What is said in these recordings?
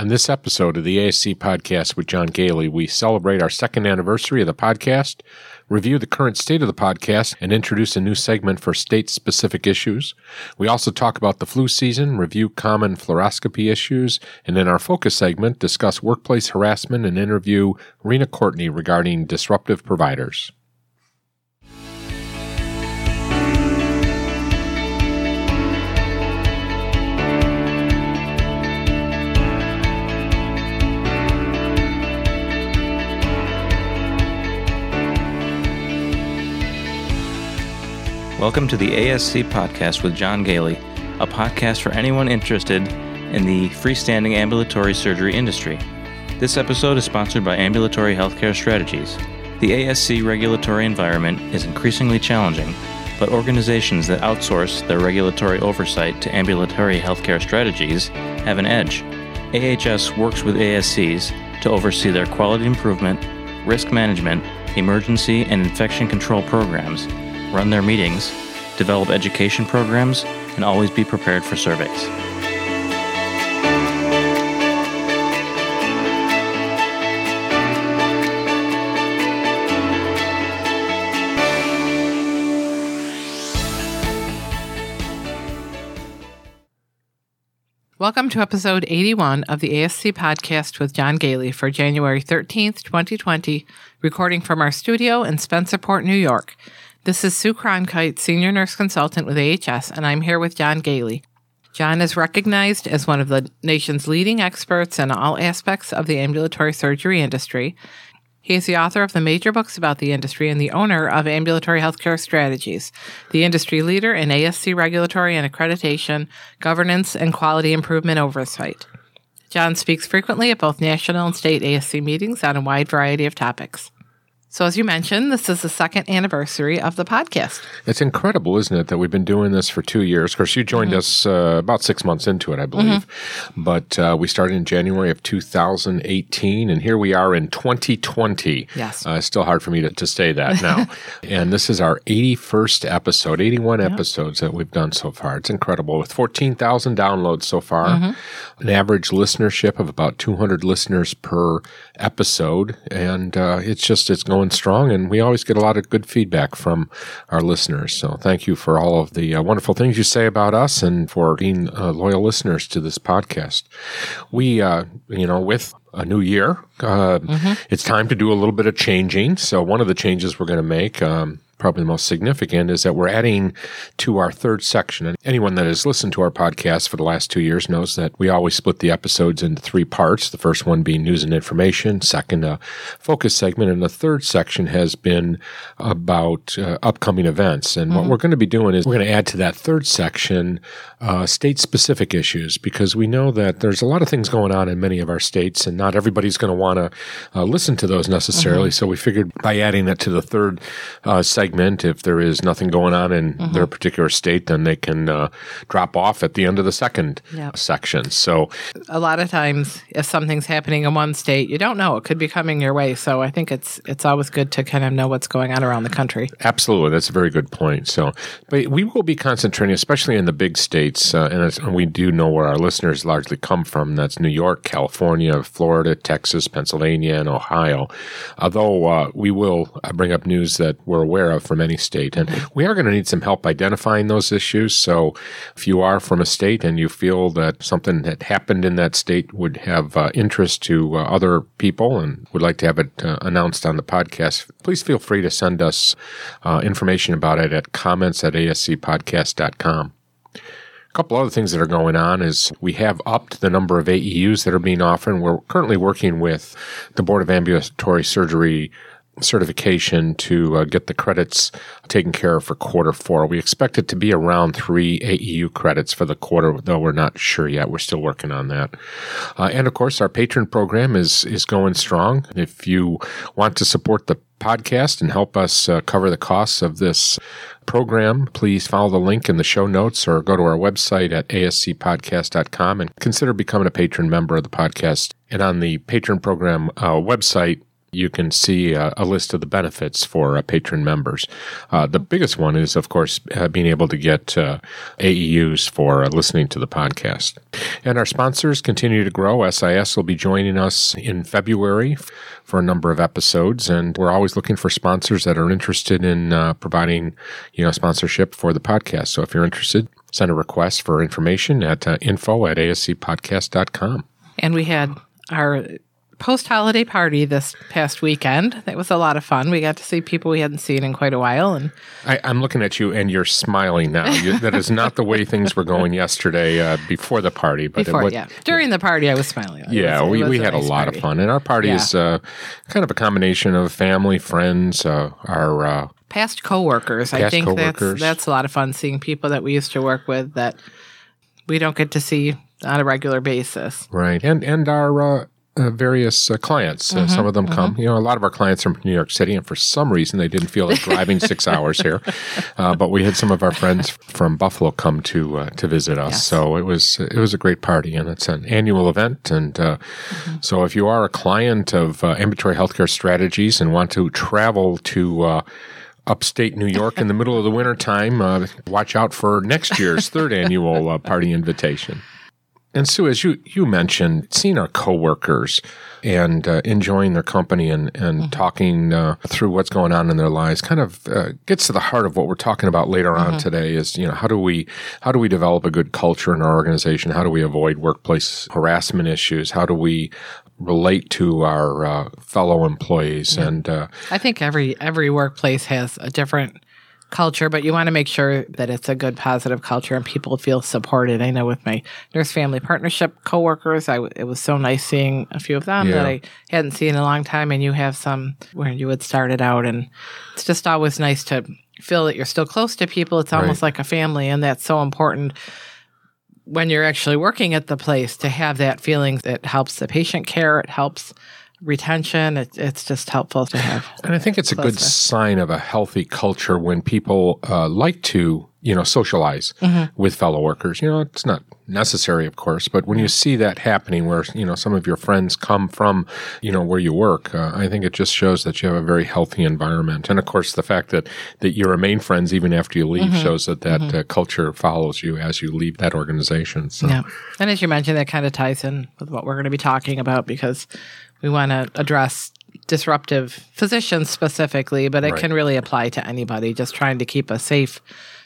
On this episode of the ASC podcast with John Goehle, we celebrate our second anniversary of the podcast, review the current state of the podcast, and introduce a new segment for state specific issues. We also talk about the flu season, review common fluoroscopy issues, and in our focus segment, discuss workplace harassment and interview Rena Courtney regarding disruptive providers. Welcome to the ASC podcast with John Goehle, a podcast for anyone interested in the freestanding ambulatory surgery industry. This episode is sponsored by Ambulatory Healthcare Strategies. The ASC regulatory environment is increasingly challenging, but organizations that outsource their regulatory oversight to ambulatory healthcare strategies have an edge. AHS works with ASCs to oversee their quality improvement, risk management, emergency, and infection control programs run their meetings, develop education programs, and always be prepared for surveys. Welcome to episode 81 of the ASC podcast with John Goehle for January 13th, 2020, recording from our studio in Spencerport, New York. This is Sue Cronkite, Senior Nurse Consultant with AHS, and I'm here with John Goehle. John is recognized as one of the nation's leading experts in all aspects of the ambulatory surgery industry. He is the author of the major books about the industry and the owner of Ambulatory Healthcare Strategies, the industry leader in ASC regulatory and accreditation, governance, and quality improvement oversight. John speaks frequently at both national and state ASC meetings on a wide variety of topics. So, as you mentioned, this is the second anniversary of the podcast. It's incredible, isn't it, that we've been doing this for two years? Of course, you joined mm-hmm. us uh, about six months into it, I believe. Mm-hmm. But uh, we started in January of 2018, and here we are in 2020. Yes. Uh, it's still hard for me to, to say that now. and this is our 81st episode, 81 yep. episodes that we've done so far. It's incredible with 14,000 downloads so far, mm-hmm. an average listenership of about 200 listeners per episode. And uh, it's just, it's going strong, and we always get a lot of good feedback from our listeners. So thank you for all of the uh, wonderful things you say about us and for being uh, loyal listeners to this podcast. We, uh, you know, with a new year, uh, mm-hmm. it's time to do a little bit of changing. So one of the changes we're going to make. Um, probably the most significant is that we're adding to our third section. And anyone that has listened to our podcast for the last two years knows that we always split the episodes into three parts. The first one being news and information, second, a focus segment, and the third section has been about uh, upcoming events. And mm-hmm. what we're going to be doing is we're going to add to that third section uh, state specific issues because we know that there's a lot of things going on in many of our states, and not everybody's going to want to uh, listen to those necessarily. Mm-hmm. So we figured by adding that to the third uh, segment, segment. If there is nothing going on in mm-hmm. their particular state, then they can uh, drop off at the end of the second yep. section. So, a lot of times, if something's happening in one state, you don't know it could be coming your way. So, I think it's it's always good to kind of know what's going on around the country. Absolutely, that's a very good point. So, but we will be concentrating, especially in the big states, uh, and, and we do know where our listeners largely come from. That's New York, California, Florida, Texas, Pennsylvania, and Ohio. Although uh, we will uh, bring up news that we're aware of from any state. And we are going to need some help identifying those issues. So if you are from a state and you feel that something that happened in that state would have uh, interest to uh, other people and would like to have it uh, announced on the podcast, please feel free to send us uh, information about it at comments at ascpodcast.com. A couple other things that are going on is we have upped the number of AEUs that are being offered. We're currently working with the Board of Ambulatory Surgery certification to uh, get the credits taken care of for quarter four. We expect it to be around three AEU credits for the quarter, though we're not sure yet. We're still working on that. Uh, and of course, our patron program is is going strong. If you want to support the podcast and help us uh, cover the costs of this program, please follow the link in the show notes or go to our website at ascpodcast.com and consider becoming a patron member of the podcast. And on the patron program uh, website, you can see a, a list of the benefits for uh, patron members. Uh, the biggest one is, of course, uh, being able to get uh, AEUs for uh, listening to the podcast. And our sponsors continue to grow. SIS will be joining us in February for a number of episodes, and we're always looking for sponsors that are interested in providing, you know, sponsorship for the podcast. So if you're interested, send a request for information at info at ascpodcast.com. And we had our post holiday party this past weekend. That was a lot of fun. We got to see people we hadn't seen in quite a while. And I, am looking at you, and you're smiling now. You, that is not the way things were going yesterday uh, before the party. But before, was, yeah, during the party, I was smiling. It yeah, was, we, we a had nice a lot party. of fun, and our party Yeah. is uh, kind of a combination of family, friends, uh, our uh, Past coworkers, I think coworkers. that's that's a lot of fun seeing people that we used to work with that we don't get to see on a regular basis. right, and and our. Uh, uh, various uh, clients. Uh, some of them come. You know, a lot of our clients are from New York City, and for some reason, they didn't feel like driving six hours here. Uh, but we had some of our friends from Buffalo come to uh, to visit us. Yes. So it was it was a great party, and it's an annual event. And uh, so, if you are a client of uh, ambulatory healthcare strategies and want to travel to uh, upstate New York in the middle of the winter time, uh, watch out for next year's third annual uh, party invitation. And Sue, as you, you mentioned, seeing our coworkers and uh, enjoying their company and, and talking uh, through what's going on in their lives kind of uh, gets to the heart of what we're talking about later on today is, you know, how do we how do we develop a good culture in our organization? How do we avoid workplace harassment issues? How do we relate to our uh, fellow employees? And uh, I think every every workplace has a different culture, but you want to make sure that it's a good, positive culture and people feel supported. I know with my nurse family partnership coworkers, I w- it was so nice seeing a few of them that I hadn't seen in a long time, and you have some where you had started out, and it's just always nice to feel that you're still close to people. It's almost like a family, and that's so important when you're actually working at the place to have that feeling that helps the patient care, it helps retention. It, it's just helpful to have. And I think it's a good Closeness. sign of a healthy culture when people uh, like to, you know, socialize with fellow workers. You know, it's not necessary, of course, but when you see that happening, where you know some of your friends come from, you know, where you work, uh, I think it just shows that you have a very healthy environment. And of course, the fact that that you remain friends even after you leave shows that that uh, culture follows you as you leave that organization. So. Yeah. And as you mentioned, that kind of ties in with what we're going to be talking about because we want to address disruptive physicians specifically, but it Right. can really apply to anybody just trying to keep a safe,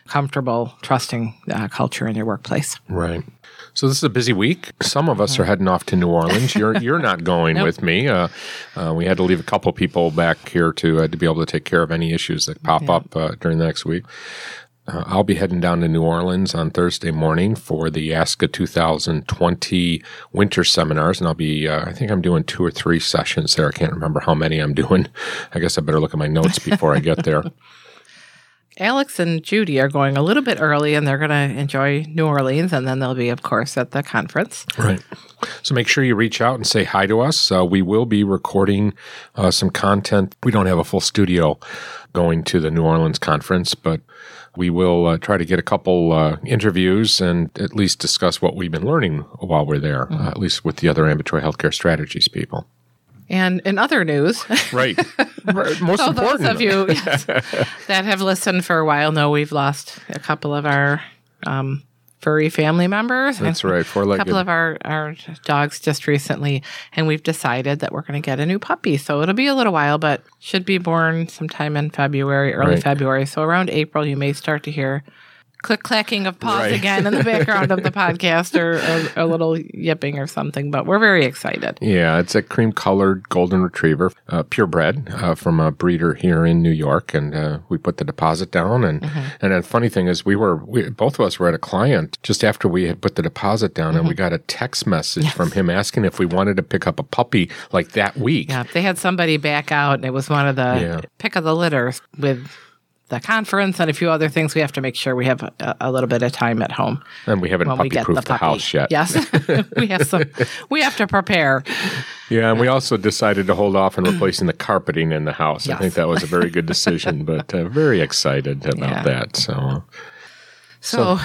comfortable, trusting uh, culture in your workplace. Right. So this is a busy week. Some of us are heading off to New Orleans. You're you're not going with me. Uh, uh, we had to leave a couple people back here to uh, to be able to take care of any issues that pop up uh, during the next week. Uh, I'll be heading down to New Orleans on Thursday morning for the ASCA 2020 winter seminars, and I'll be. Uh, I think I'm doing two or three sessions there. I can't remember how many I'm doing. I guess I better look at my notes before I get there. Alex and Judy are going a little bit early and they're going to enjoy New Orleans and then they'll be, of course, at the conference. Right. So make sure you reach out and say hi to us. Uh, we will be recording uh, some content. We don't have a full studio going to the New Orleans conference, but we will uh, try to get a couple uh, interviews and at least discuss what we've been learning while we're there, uh, at least with the other ambulatory healthcare strategies people. And in other news, Right. Right. Most So important. those of you yes, that have listened for a while know we've lost a couple of our um, furry family members. That's And right. A Four-legged. couple of our, our dogs just recently, and we've decided that we're going to get a new puppy. So it'll be a little while, but should be born sometime in February, early Right. February. So around April, you may start to hear click clacking of paws Right. again in the background of the podcast or, or a little yipping or something. But we're very excited. Yeah, it's a cream colored golden retriever, uh, purebred uh, from a breeder here in New York. And uh, we put the deposit down. And and the funny thing is, we were, we, both of us were at a client just after we had put the deposit down, and we got a text message from him asking if we wanted to pick up a puppy like that week. Yeah, they had somebody back out, and it was one of the Yeah. pick of the litters with the conference and a few other things. We have to make sure we have a, a little bit of time at home And we haven't puppy proofed the the, house yet. Yes, we have some. We have to prepare. Yeah, and we also decided to hold off on replacing the carpeting in the house. I think that was a very good decision, but uh, very excited about Yeah. that. So, So,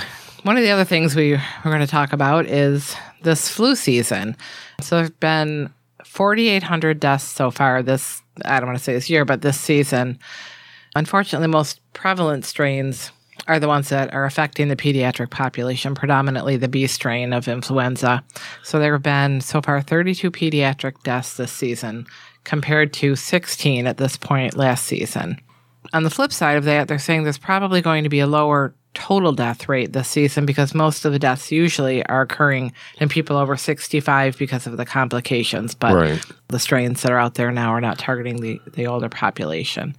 one of the other things we we're going to talk about is this flu season. So there've been 4,800 deaths so far this I don't want to say this year, but this season. Unfortunately, the most prevalent strains are the ones that are affecting the pediatric population, predominantly the B strain of influenza. So there have been so far 32 pediatric deaths this season, compared to 16 at this point last season. On the flip side of that, they're saying there's probably going to be a lower total death rate this season because most of the deaths usually are occurring in people over 65 because of the complications. But Right. the strains that are out there now are not targeting the, the older population.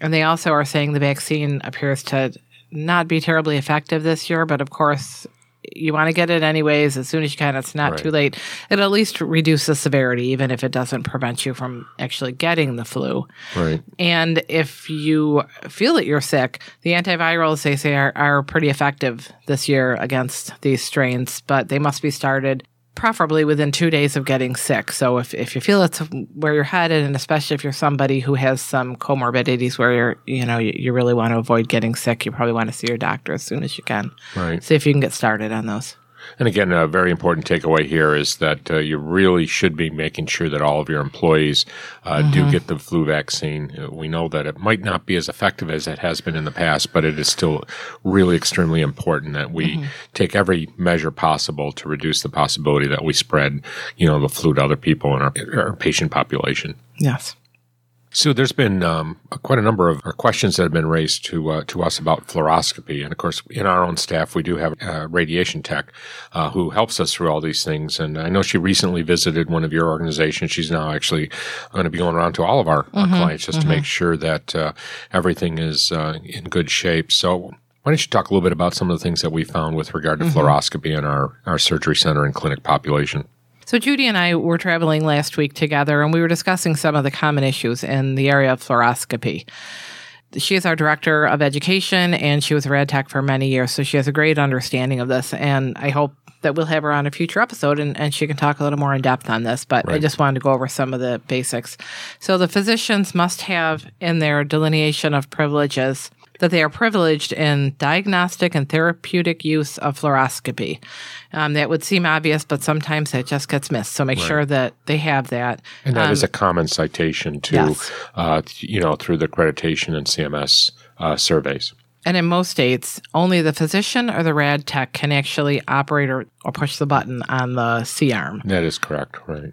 And they also are saying the vaccine appears to not be terribly effective this year, but of course, you want to get it anyways as soon as you can. It's not Right. too late. It at least reduces severity, even if it doesn't prevent you from actually getting the flu. Right. And if you feel that you're sick, the antivirals they say are, are pretty effective this year against these strains, but they must be started preferably within two days of getting sick. So if, if you feel it's where you're headed, and especially if you're somebody who has some comorbidities where you're, you know, you, you really want to avoid getting sick, you probably want to see your doctor as soon as you can. Right. See if you can get started on those. And again, a very important takeaway here is that uh, you really should be making sure that all of your employees uh, do get the flu vaccine. We know that it might not be as effective as it has been in the past, but it is still really extremely important that we take every measure possible to reduce the possibility that we spread, you know, the flu to other people in our, our patient population. Yes. So there's been um, quite a number of uh, questions that have been raised to uh, to us about fluoroscopy, and of course, in our own staff, we do have a radiation tech uh, who helps us through all these things. And I know she recently visited one of your organizations. She's now actually going to be going around to all of our, our clients just to make sure that uh, everything is uh, in good shape. So. Why don't you talk a little bit about some of the things that we found with regard to fluoroscopy in our, our surgery center and clinic population? So Judy and I were traveling last week together, and we were discussing some of the common issues in the area of fluoroscopy. She is our director of education, and she was a rad tech for many years, so she has a great understanding of this. And I hope that we'll have her on a future episode, and, and she can talk a little more in depth on this. But I just wanted to go over some of the basics. So the physicians must have in their delineation of privileges that they are privileged in diagnostic and therapeutic use of fluoroscopy. Um, that would seem obvious, but sometimes that just gets missed. So make sure that they have that. And that is a common citation to, Um, yes. uh, you know, through the accreditation and CMS uh, surveys. And in most states, only the physician or the rad tech can actually operate or, or push the button on the C arm. That is correct, right?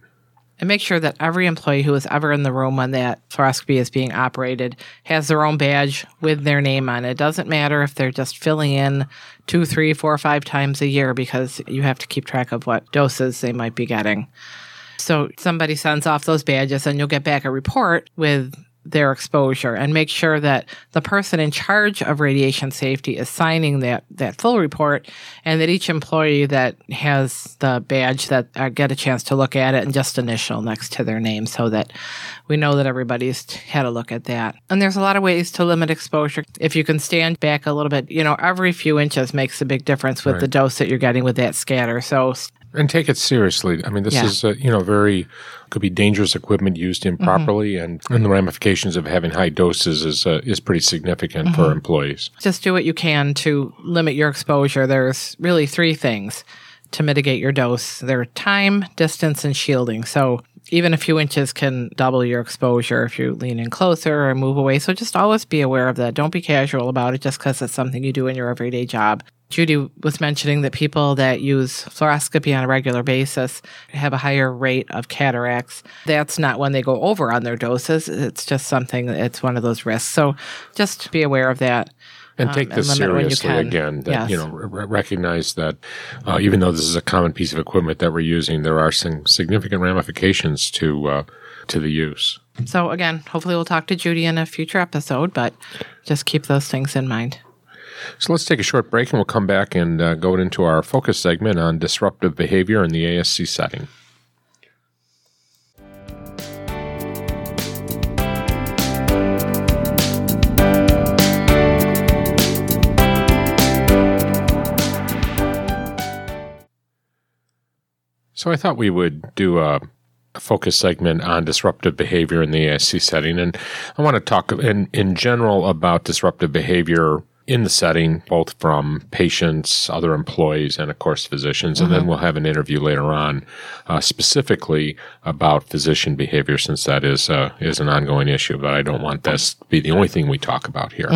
And make sure that every employee who is ever in the room when that fluoroscopy is being operated has their own badge with their name on it. It doesn't matter if they're just filling in two, three, four, five times a year because you have to keep track of what doses they might be getting. So somebody sends off those badges and you'll get back a report with their exposure and make sure that the person in charge of radiation safety is signing that, that full report and that each employee that has the badge that uh, get a chance to look at it and just initial next to their name so that we know that everybody's had a look at that. And there's a lot of ways to limit exposure. If you can stand back a little bit, you know, every few inches makes a big difference with the dose that you're getting with that scatter. So And take it seriously. I mean, this Yeah. is, uh, you know, very, could be dangerous equipment used improperly, and, and the ramifications of having high doses is, uh, is pretty significant for employees. just do what you can to limit your exposure. There's really three things to mitigate your dose. They're time, distance, and shielding. So even a few inches can double your exposure if you lean in closer or move away. So just always be aware of that. Don't be casual about it just because it's something you do in your everyday job. Judy was mentioning that people that use fluoroscopy on a regular basis have a higher rate of cataracts. That's not when they go over on their doses. It's just something, it's one of those risks. So just be aware of that. And take Um, this you seriously again. That you know, r- recognize that uh, even though this is a common piece of equipment that we're using, there are some significant ramifications to uh, to the use. So again, hopefully we'll talk to Judy in a future episode, but just keep those things in mind. So let's take a short break, and we'll come back and uh, go into our focus segment on disruptive behavior in the ASC setting. So I thought we would do a, focus segment on disruptive behavior in the ASC setting, and I want to talk in in general about disruptive behavior in the setting, both from patients, other employees, and of course physicians. And then we'll have an interview later on, uh, specifically about physician behavior, since that is uh, is an ongoing issue. But I don't want this to be the only thing we talk about here.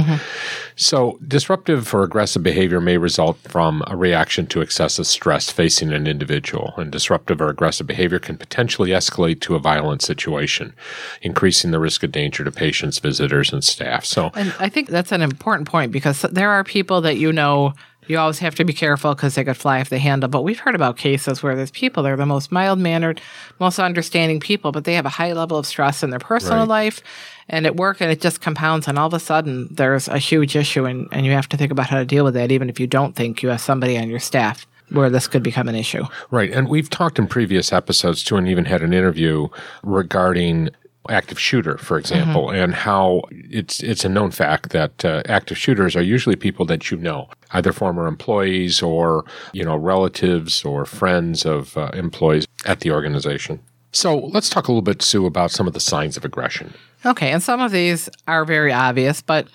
So, disruptive or aggressive behavior may result from a reaction to excessive stress facing an individual, and disruptive or aggressive behavior can potentially escalate to a violent situation, increasing the risk of danger to patients, visitors, and staff. So, And I think that's an important point because there are people that you know you always have to be careful because they could fly off the handle. But we've heard about cases where there's people, they're the most mild mannered, most understanding people, but they have a high level of stress in their personal Right. life and at work, and it just compounds. And all of a sudden, there's a huge issue, and, and you have to think about how to deal with that, even if you don't think you have somebody on your staff where this could become an issue. Right. And we've talked in previous episodes too, and even had an interview regarding active shooter, for example, and how it's it's a known fact that uh, active shooters are usually people that you know, either former employees or you know relatives or friends of uh, employees at the organization. So let's talk a little bit, Sue, about some of the signs of aggression. Okay, and some of these are very obvious, but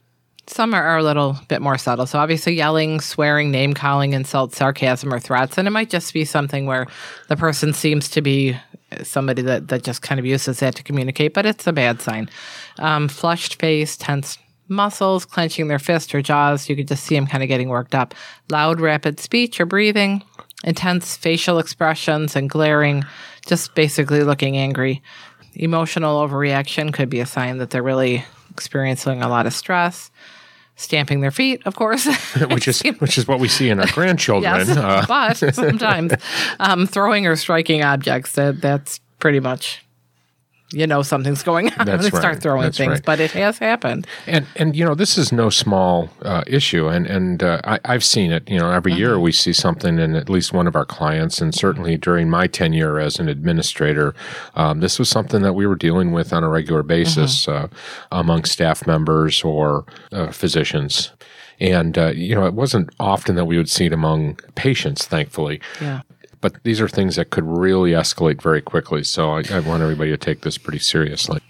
some are, are a little bit more subtle. So obviously, yelling, swearing, name calling, insult, sarcasm, or threats, and it might just be something where the person seems to be somebody that that just kind of uses that to communicate, but it's a bad sign. Um, flushed face, tense muscles, clenching their fists or jaws. You could just see them kind of getting worked up. Loud, rapid speech or breathing, intense facial expressions, and glaring. Just basically looking angry. Emotional overreaction could be a sign that they're really experiencing a lot of stress. Stamping their feet, of course. which is which is what we see in our grandchildren. yes, Uh, but sometimes um, throwing or striking objects, that, that's pretty much, you know, something's going on That's they start throwing That's things. right. But it has happened. And and you know this is no small uh, issue, and and uh, I, I've seen it. You know, every year we see something in at least one of our clients, and certainly during my tenure as an administrator, um, this was something that we were dealing with on a regular basis uh, among staff members or uh, physicians. And uh, you know, it wasn't often that we would see it among patients, thankfully. Yeah. But these are things that could really escalate very quickly. So I, I want everybody to take this pretty seriously.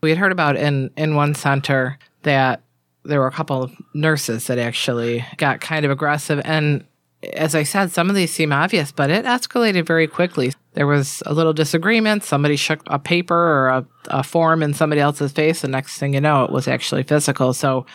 We had heard about in in one center that there were a couple of nurses that actually got kind of aggressive and as I said, some of these seem obvious, but it escalated very quickly. There was a little disagreement. Somebody shook a paper or a, a form in somebody else's face. The next thing you know, it was actually physical. So,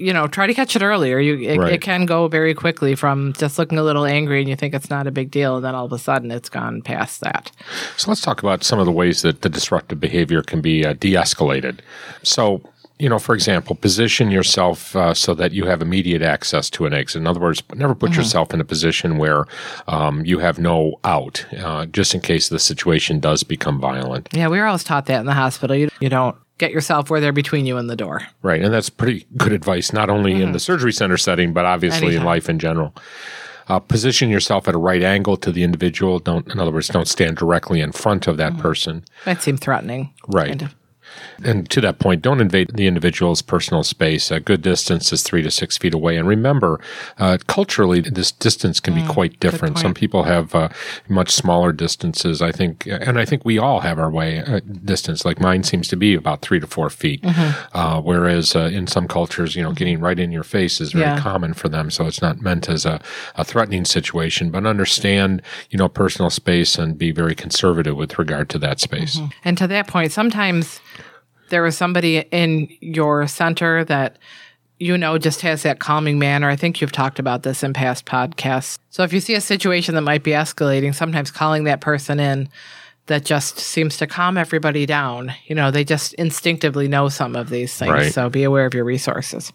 you know, try to catch it earlier. You, it, Right. it can go very quickly from just looking a little angry and you think it's not a big deal, and then all of a sudden it's gone past that. So let's talk about some of the ways that the disruptive behavior can be uh, de escalated. So, you know, for example, position yourself uh, so that you have immediate access to an exit. In other words, never put yourself in a position where um, you have no out, uh, just in case the situation does become violent. Yeah, we were always taught that in the hospital. You, you don't get yourself where they're between you and the door. Right. And that's pretty good advice, not only in the surgery center setting, but obviously in life in general. Uh, position yourself at a right angle to the individual. Don't, in other words, don't stand directly in front of that person. Might seem threatening. Right. kind of. And to that point, don't invade the individual's personal space. A good distance is three to six feet away. And remember, uh, culturally, this distance can be quite different. Some people have uh, much smaller distances. I think, and I think we all have our way uh, distance. Like mine seems to be about three to four feet. Uh, whereas uh, in some cultures, you know, getting right in your face is very Yeah. common for them. So it's not meant as a, a threatening situation, but understand, you know, personal space and be very conservative with regard to that space. And to that point, sometimes there was somebody in your center that you know just has that calming manner. I think you've talked about this in past podcasts. So if you see a situation that might be escalating, sometimes calling that person in that just seems to calm everybody down. You know, they just instinctively know some of these things. Right. So be aware of your resources.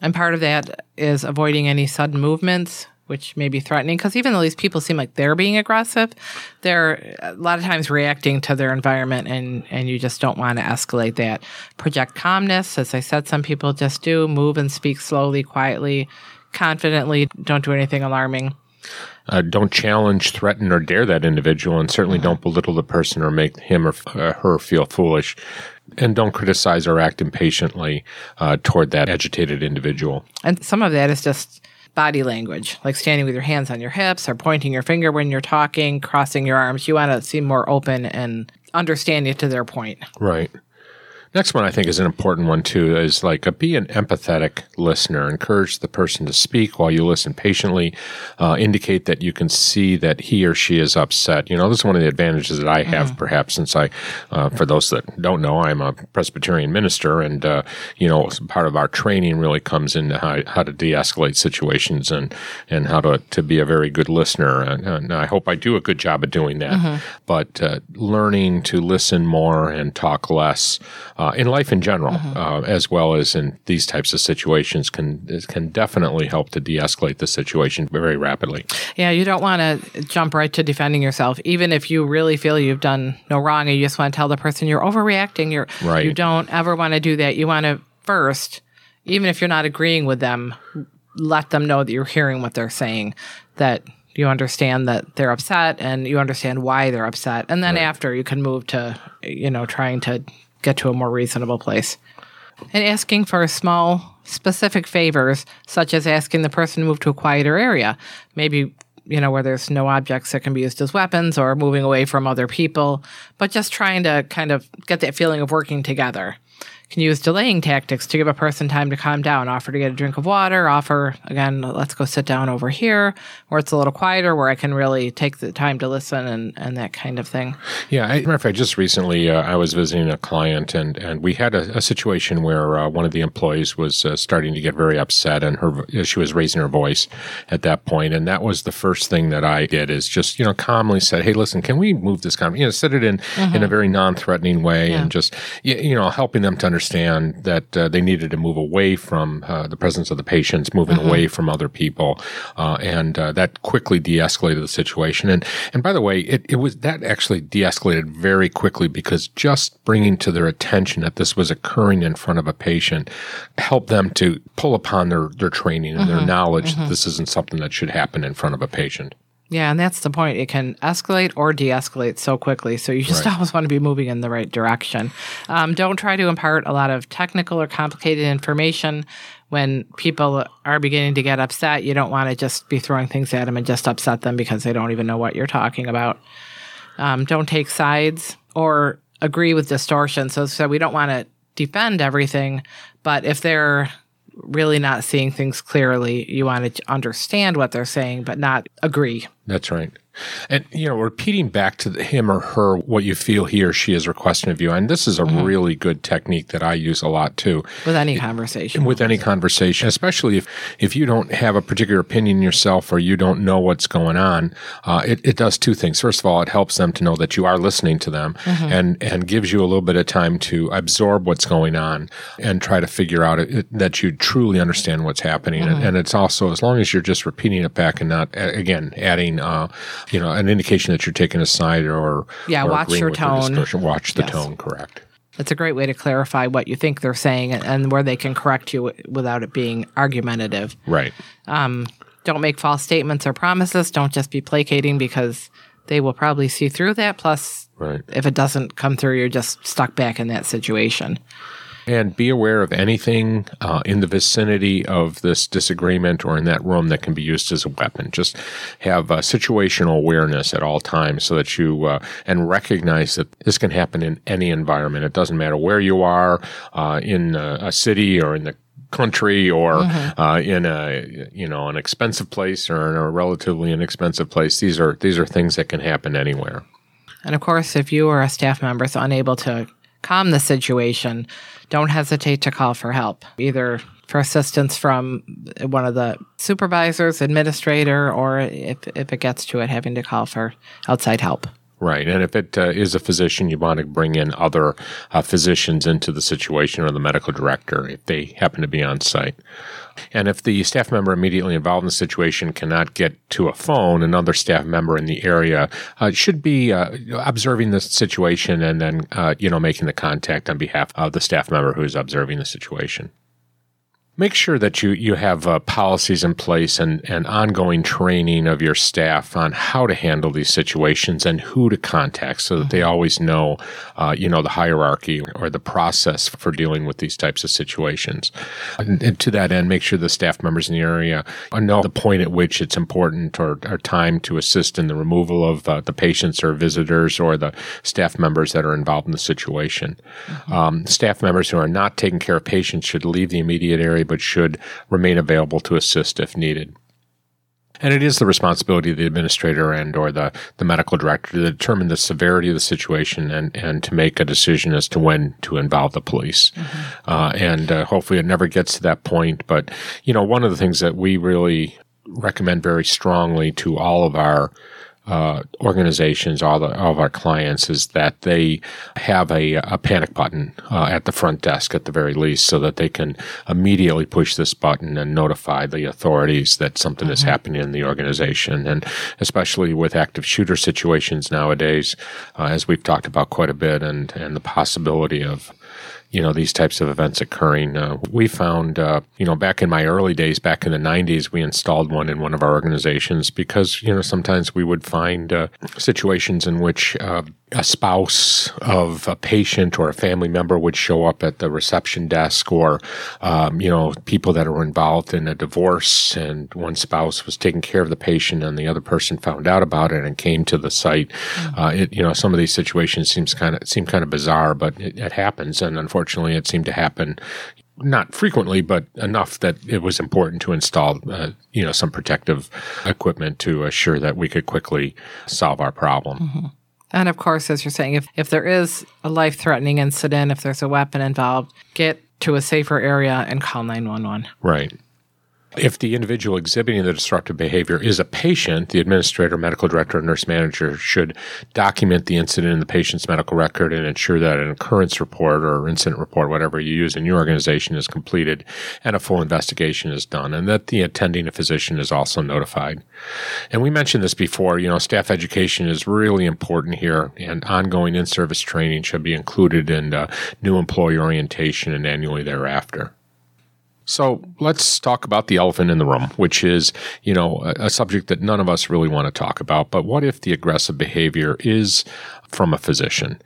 And part of that is avoiding any sudden movements, which may be threatening. Because even though these people seem like they're being aggressive, they're a lot of times reacting to their environment, and, and you just don't want to escalate that. Project calmness. As I said, some people just do move and speak slowly, quietly, confidently. Don't do anything alarming. Uh, don't challenge, threaten, or dare that individual, and certainly don't belittle the person or make him or uh, her feel foolish. And don't criticize or act impatiently uh, toward that agitated individual. And some of that is just body language, like standing with your hands on your hips or pointing your finger when you're talking, crossing your arms. You want to seem more open and understanding to their point. Right. Next one I think is an important one too is like a, be an empathetic listener. Encourage the person to speak while you listen patiently. Uh, indicate that you can see that he or she is upset. You know, this is one of the advantages that I have, mm-hmm. perhaps, since I, uh, for those that don't know, I'm a Presbyterian minister, and uh, you know, part of our training really comes into how, how to de-escalate situations and and how to to be a very good listener. And, and I hope I do a good job of doing that. Mm-hmm. But uh, learning to listen more and talk less uh, in life in general, mm-hmm. uh, as well as in these types of situations, can can definitely help to de-escalate the situation very rapidly. Yeah, you don't want to jump right to defending yourself, even if you really feel you've done no wrong, and you just want to tell the person you're overreacting. You're right. You don't ever want to do that. You want to first, even if you're not agreeing with them, let them know that you're hearing what they're saying. That you understand that they're upset and you understand why they're upset and then right. after you can move to you know trying to get to a more reasonable place. And asking for small, specific favors, such as asking the person to move to a quieter area, maybe, you know, where there's no objects that can be used as weapons or moving away from other people, but just trying to kind of get that feeling of working together can use delaying tactics to give a person time to calm down. Offer to get a drink of water. Offer, again, let's go sit down over here where it's a little quieter, where I can really take the time to listen and, and that kind of thing. Yeah. I, matter of fact, just recently uh, I was visiting a client and, and we had a, a situation where uh, one of the employees was uh, starting to get very upset and her she was raising her voice at that point. And that was the first thing that I did is just, you know, calmly said, hey, listen, can we move this conversation? You know, said it in, mm-hmm. in a very non threatening way yeah. and just, you know, helping them to understand understand that uh, they needed to move away from uh, the presence of the patients, moving mm-hmm. away from other people, uh, and uh, that quickly de-escalated the situation. And and by the way, it, it was that actually de-escalated very quickly because just bringing to their attention that this was occurring in front of a patient helped them to pull upon their their training and mm-hmm. their knowledge mm-hmm. that this isn't something that should happen in front of a patient. Yeah, and that's the point. It can escalate or de escalate so quickly. So you just right. always want to be moving in the right direction. Um, don't try to impart a lot of technical or complicated information when people are beginning to get upset. You don't want to just be throwing things at them and just upset them because they don't even know what you're talking about. Um, don't take sides or agree with distortion. So, so we don't want to defend everything, but if they're really not seeing things clearly. You want to understand what they're saying, but not agree. That's right. And, you know, repeating back to him or her what you feel he or she is requesting of you. And this is a mm-hmm. really good technique that I use a lot too. With any conversation. With any conversation, especially if, if you don't have a particular opinion yourself or you don't know what's going on, uh, it, it does two things. First of all, it helps them to know that you are listening to them mm-hmm. and, and gives you a little bit of time to absorb what's going on and try to figure out it, that you truly understand what's happening. Mm-hmm. And, and, it's also, as long as you're just repeating it back and not, again, adding, uh, you know, an indication that you're taking a side or yeah, or watch your tone. Watch the yes. tone, correct. It's a great way to clarify what you think they're saying and where they can correct you without it being argumentative. Right. Um, don't make false statements or promises. Don't just be placating because they will probably see through that. Plus, right. if it doesn't come through, you're just stuck back in that situation. And be aware of anything uh, in the vicinity of this disagreement or in that room that can be used as a weapon. Just have uh, situational awareness at all times so that you uh, and recognize that this can happen in any environment. It doesn't matter where you are uh, in a, a city or in the country or mm-hmm. uh, in a you know an expensive place or in a relatively inexpensive place. These are these are things that can happen anywhere. And of course, if you or a staff member is unable to calm the situation, don't hesitate to call for help, either for assistance from one of the supervisors, administrator, or if, if it gets to it, having to call for outside help. Right. And if it uh, is a physician, you want to bring in other uh, physicians into the situation or the medical director if they happen to be on site. And if the staff member immediately involved in the situation cannot get to a phone, another staff member in the area uh, should be uh, observing the situation and then, uh, you know, making the contact on behalf of the staff member who is observing the situation. Make sure that you you have uh, policies in place and and ongoing training of your staff on how to handle these situations and who to contact so that they always know uh, you know the hierarchy or the process for dealing with these types of situations. And, and to that end make sure the staff members in the area know the point at which it's important or, or time to assist in the removal of uh, the patients or visitors or the staff members that are involved in the situation. Um, staff members who are not taking care of patients should leave the immediate area but should remain available to assist if needed. And it is the responsibility of the administrator and or the, the medical director to determine the severity of the situation and, and to make a decision as to when to involve the police. Mm-hmm. Uh, and uh, hopefully it never gets to that point. But, you know, one of the things that we really recommend very strongly to all of our uh, organizations, all, the, all of our clients, is that they have a, a panic button uh, at the front desk at the very least, so that they can immediately push this button and notify the authorities that something mm-hmm. is happening in the organization. And especially with active shooter situations nowadays, uh, as we've talked about quite a bit, and and the possibility of you know these types of events occurring. Uh, we found, uh, you know, back in my early days, back in the '90s, we installed one in one of our organizations because you know sometimes we would find uh, situations in which uh, a spouse of a patient or a family member would show up at the reception desk, or um, you know, people that were involved in a divorce, and one spouse was taking care of the patient, and the other person found out about it and came to the site. Mm-hmm. Uh, it, you know, some of these situations seems kind of seem kind of bizarre, but it, it happens, and unfortunately, it seemed to happen not frequently, but enough that it was important to install, uh, you know, some protective equipment to assure that we could quickly solve our problem. Mm-hmm. And of course, as you're saying, if, if there is a life threatening incident, if there's a weapon involved, get to a safer area and call 911. Right. If the individual exhibiting the disruptive behavior is a patient, the administrator, medical director, or nurse manager should document the incident in the patient's medical record and ensure that an occurrence report or incident report, whatever you use in your organization, is completed and a full investigation is done, and that the attending physician is also notified. And we mentioned this before, you know, staff education is really important here, and ongoing in service training should be included in uh, new employee orientation and annually thereafter. So let's talk about the elephant in the room, which is, you know, a, a, subject that none of us really want to talk about. But what if the aggressive behavior is from a physician?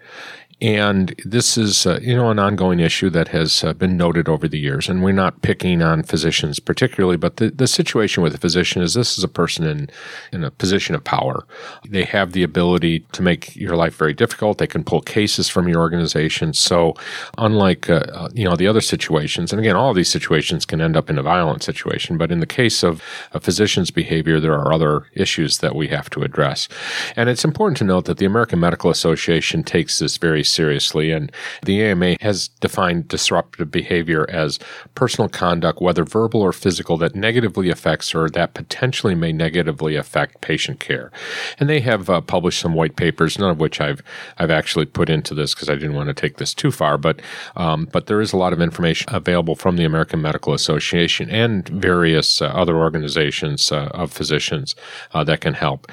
And this is, uh, you know, an ongoing issue that has uh, been noted over the years. And we're not picking on physicians particularly, but the, the situation with a physician is this is a person in, in a position of power. They have the ability to make your life very difficult. They can pull cases from your organization. So, unlike, uh, uh you know, the other situations, and again, all these situations can end up in a violent situation, but in the case of a physician's behavior, there are other issues that we have to address. And it's important to note that the American Medical Association takes this very seriously. And the AMA has defined disruptive behavior as personal conduct, whether verbal or physical, that negatively affects or that potentially may negatively affect patient care. And they have uh, published some white papers, none of which I've I've actually put into this because I didn't want to take this too far. But um, but there is a lot of information available from the American Medical Association and various uh, other organizations uh, of physicians uh, that can help.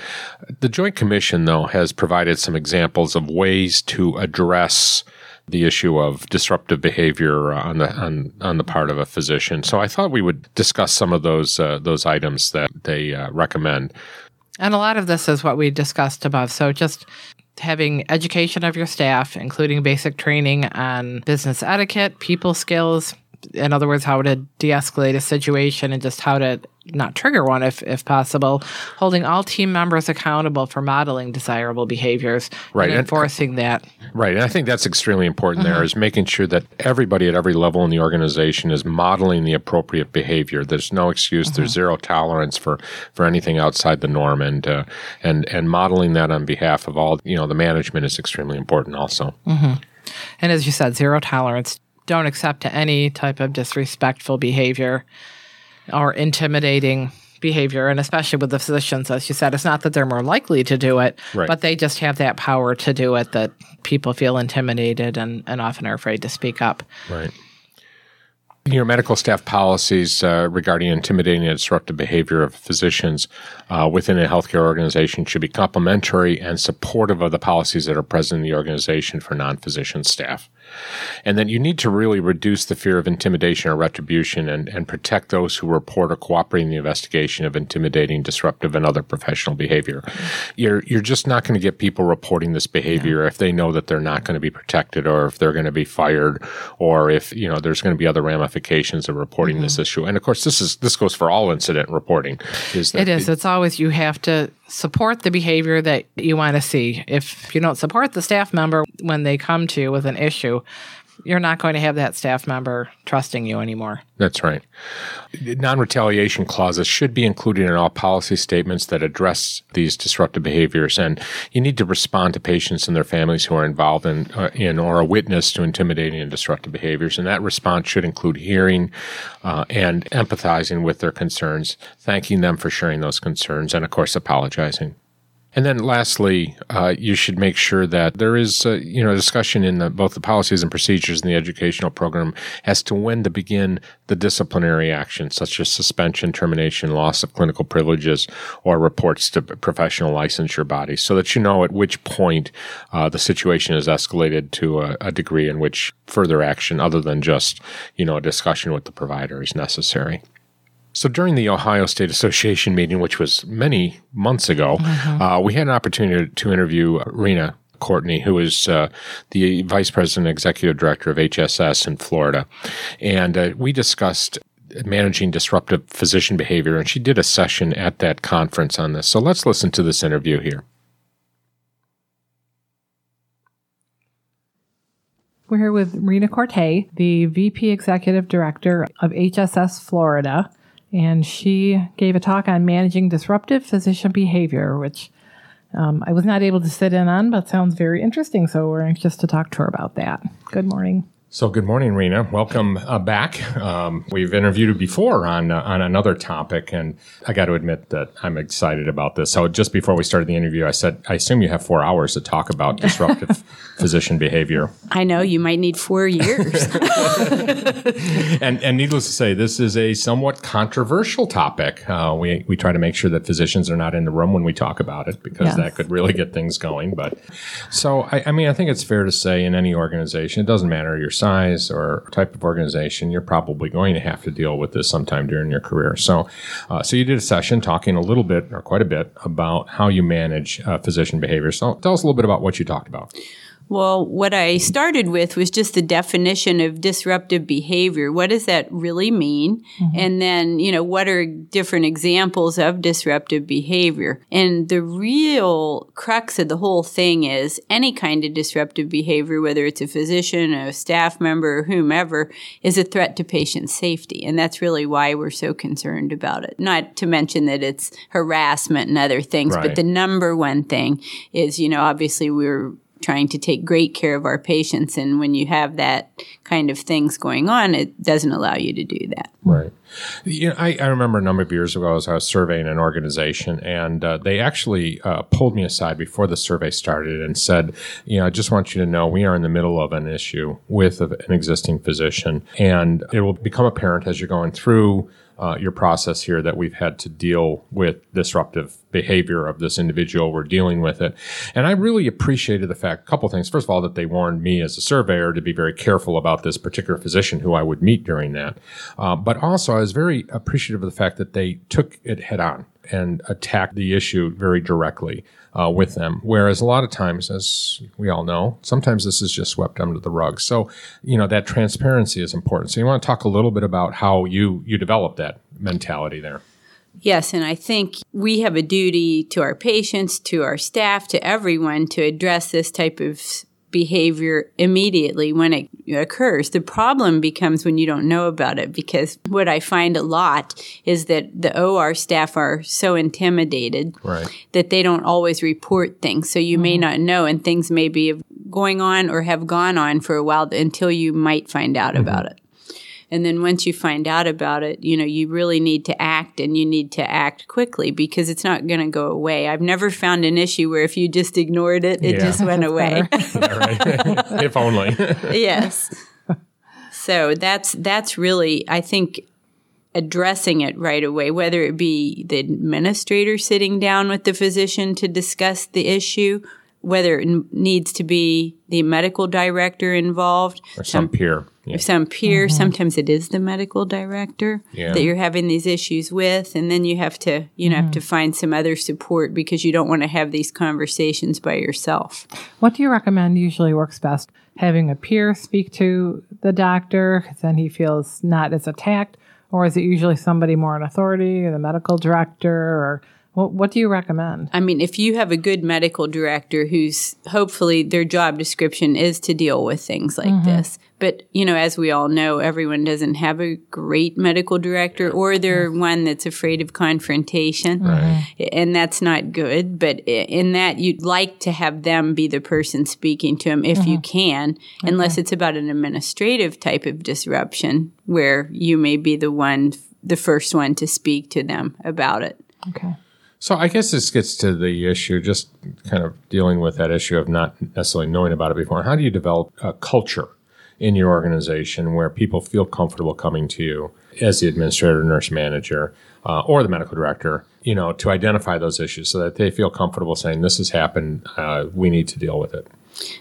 The Joint Commission, though, has provided some examples of ways to address address the issue of disruptive behavior on the on, on the part of a physician. So I thought we would discuss some of those uh, those items that they uh, recommend. And a lot of this is what we discussed above. So just having education of your staff, including basic training on business etiquette, people skills, in other words, how to de-escalate a situation and just how to not trigger one if, if possible, holding all team members accountable for modeling desirable behaviors right. and enforcing and, that. Right. And I think that's extremely important mm-hmm. there is making sure that everybody at every level in the organization is modeling the appropriate behavior. There's no excuse. Mm-hmm. There's zero tolerance for, for anything outside the norm. And, uh, and, and modeling that on behalf of all, you know, the management is extremely important also. Mm-hmm. And as you said, zero tolerance. Don't accept any type of disrespectful behavior or intimidating behavior, and especially with the physicians, as you said, it's not that they're more likely to do it, right. but they just have that power to do it that people feel intimidated and, and often are afraid to speak up. Right. Your medical staff policies uh, regarding intimidating and disruptive behavior of physicians uh, within a healthcare organization should be complementary and supportive of the policies that are present in the organization for non physician staff. And then you need to really reduce the fear of intimidation or retribution and, and protect those who report or cooperate in the investigation of intimidating, disruptive, and other professional behavior. You're, you're just not going to get people reporting this behavior yeah. if they know that they're not going to be protected or if they're going to be fired or if, you know, there's going to be other ramifications of reporting mm-hmm. this issue. And of course, this is, this goes for all incident reporting. Is it is. it's always, you have to support the behavior that you want to see. If you don't support the staff member when they come to you with an issue, you're not going to have that staff member trusting you anymore. That's right. Non retaliation clauses should be included in all policy statements that address these disruptive behaviors. And you need to respond to patients and their families who are involved in, uh, in or a witness to intimidating and disruptive behaviors. And that response should include hearing uh, and empathizing with their concerns, thanking them for sharing those concerns, and of course, apologizing. And then lastly, uh, you should make sure that there is, uh, you know, discussion in the, both the policies and procedures in the educational program as to when to begin the disciplinary action, such as suspension, termination, loss of clinical privileges, or reports to professional licensure bodies, so that you know at which point uh, the situation is escalated to a, a degree in which further action, other than just, you know, a discussion with the provider, is necessary. So during the Ohio State Association meeting, which was many months ago, mm-hmm. uh, we had an opportunity to interview Rena Courtney, who is uh, the Vice President Executive Director of HSS in Florida. And uh, we discussed managing disruptive physician behavior, and she did a session at that conference on this. So let's listen to this interview here. We're here with Rena Corte, the VP Executive Director of HSS Florida and she gave a talk on managing disruptive physician behavior, which um, I was not able to sit in on, but sounds very interesting. So we're anxious to talk to her about that. Good morning. So, good morning, Rena. Welcome uh, back. Um, we've interviewed you before on uh, on another topic, and I got to admit that I'm excited about this. So, just before we started the interview, I said, I assume you have four hours to talk about disruptive physician behavior. I know you might need four years. and and needless to say, this is a somewhat controversial topic. Uh, we we try to make sure that physicians are not in the room when we talk about it because yes. that could really get things going. But so, I, I mean, I think it's fair to say in any organization, it doesn't matter your size or type of organization, you're probably going to have to deal with this sometime during your career. So, uh, so you did a session talking a little bit or quite a bit about how you manage uh, physician behavior. So, tell us a little bit about what you talked about. Well, what I started with was just the definition of disruptive behavior. What does that really mean? Mm-hmm. And then, you know, what are different examples of disruptive behavior? And the real crux of the whole thing is any kind of disruptive behavior, whether it's a physician, a staff member, or whomever, is a threat to patient safety. And that's really why we're so concerned about it. Not to mention that it's harassment and other things, right. but the number one thing is, you know, obviously we're trying to take great care of our patients. And when you have that kind of things going on, it doesn't allow you to do that. Right. You know, I, I remember a number of years ago as I was surveying an organization, and uh, they actually uh, pulled me aside before the survey started and said, "You know, I just want you to know we are in the middle of an issue with an existing physician, and it will become apparent as you're going through." uh, your process here that we've had to deal with disruptive behavior of this individual. We're dealing with it. And I really appreciated the fact, a couple things. First of all, that they warned me as a surveyor to be very careful about this particular physician who I would meet during that. Uh, but also, I was very appreciative of the fact that they took it head on and attacked the issue very directly uh, with them. Whereas a lot of times, as we all know, sometimes this is just swept under the rug. So, you know, that transparency is important. So, you want to talk a little bit about how you you develop that mentality there. Yes, and I think we have a duty to our patients, to our staff, to everyone to address this type of behavior immediately when it occurs. The problem becomes when you don't know about it because what I find a lot is that the OR staff are so intimidated right. that they don't always report things. So you mm-hmm. may not know and things may be going on or have gone on for a while until you might find out mm-hmm. about it. And then once you find out about it, you know, you really need to act and you need to act quickly because it's not going to go away. I've never found an issue where if you just ignored it, it yeah. just went away. if only. yes. So that's that's really I think addressing it right away, whether it be the administrator sitting down with the physician to discuss the issue whether it n- needs to be the medical director involved Or some peer. Yeah. or some peer. Mm-hmm. Sometimes it is the medical director Yeah. that you're having these issues with, and then you have to, you know, have to mm-hmm. find some other support because you don't want to have these conversations by yourself. What do you recommend usually works best? Having a peer speak to the doctor, then he feels not as attacked, or is it usually somebody more in authority, or the medical director, or what, what do you recommend? I mean, if you have a good medical director who's hopefully their job description is to deal with things like mm-hmm. this. But, you know, as we all know, everyone doesn't have a great medical director or they're one that's afraid of confrontation. Mm-hmm. And that's not good. But in that, you'd like to have them be the person speaking to them if you mm-hmm. can, unless it's about an administrative type of disruption where you may be the one, the first one to speak to them about it. Okay. So I guess this gets to the issue, just kind of dealing with that issue of not necessarily knowing about it before. How do you develop a culture in your organization where people feel comfortable coming to you as the administrator, nurse manager, uh, or the medical director, you know, to identify those issues so that they feel comfortable saying, "This has happened. Uh, we need to deal with it."